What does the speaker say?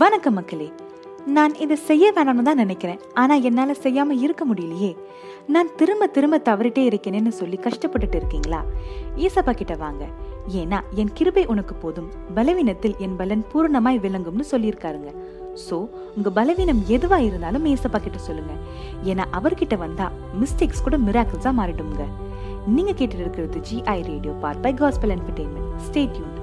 வணக்கம் மக்களே. நான் இதை செய்ய வேணாம்னு தான் நினைக்கிறேன். ஆனால் என்னால் செய்யாமல் இருக்க முடியலையே. நான் திரும்ப திரும்ப தவறிட்டே இருக்கேனேன்னு சொல்லி கஷ்டப்பட்டுட்டு இருக்கீங்களா? ஈசப்பா கிட்ட வாங்க. ஏன்னா என் கிருபை உனக்கு போதும். பலவீனத்தில் என் பலன் பூரணமாய் விளங்கும்னு சொல்லியிருக்காருங்க. ஸோ உங்க பலவீனம் எதுவா இருந்தாலும் ஏசப்பா கிட்ட சொல்லுங்க. ஏன்னா அவர்கிட்ட வந்தா மிஸ்டேக்ஸ் கூட மிராக்கிள்ஸா மாறிடுங்க நீங்க கேட்டுட்டு இருக்கிறது GI radio part by Gospel Entertainment stay tuned